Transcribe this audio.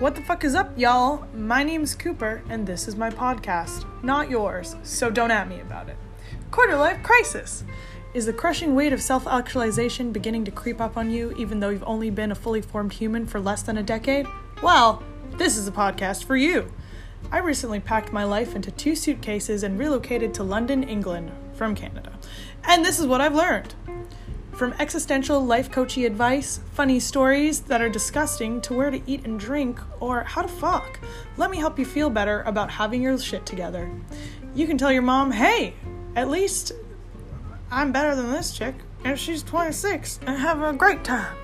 What the fuck is up, y'all? My name's Cooper, and this is my podcast, not yours, so don't at me about it. Quarter life crisis. Is the crushing weight of self actualization beginning to creep up on you, even though you've only been a fully formed human for less than a decade? Well, this is a podcast for you. I recently packed my life into two suitcases and relocated to London, England, from Canada. And this is what I've learned. From existential life coachy advice, funny stories that are disgusting, to where to eat and drink, or how to fuck, let me help you feel better about having your shit together. You can tell your mom, hey, at least I'm better than this chick, and she's 26, and have a great time.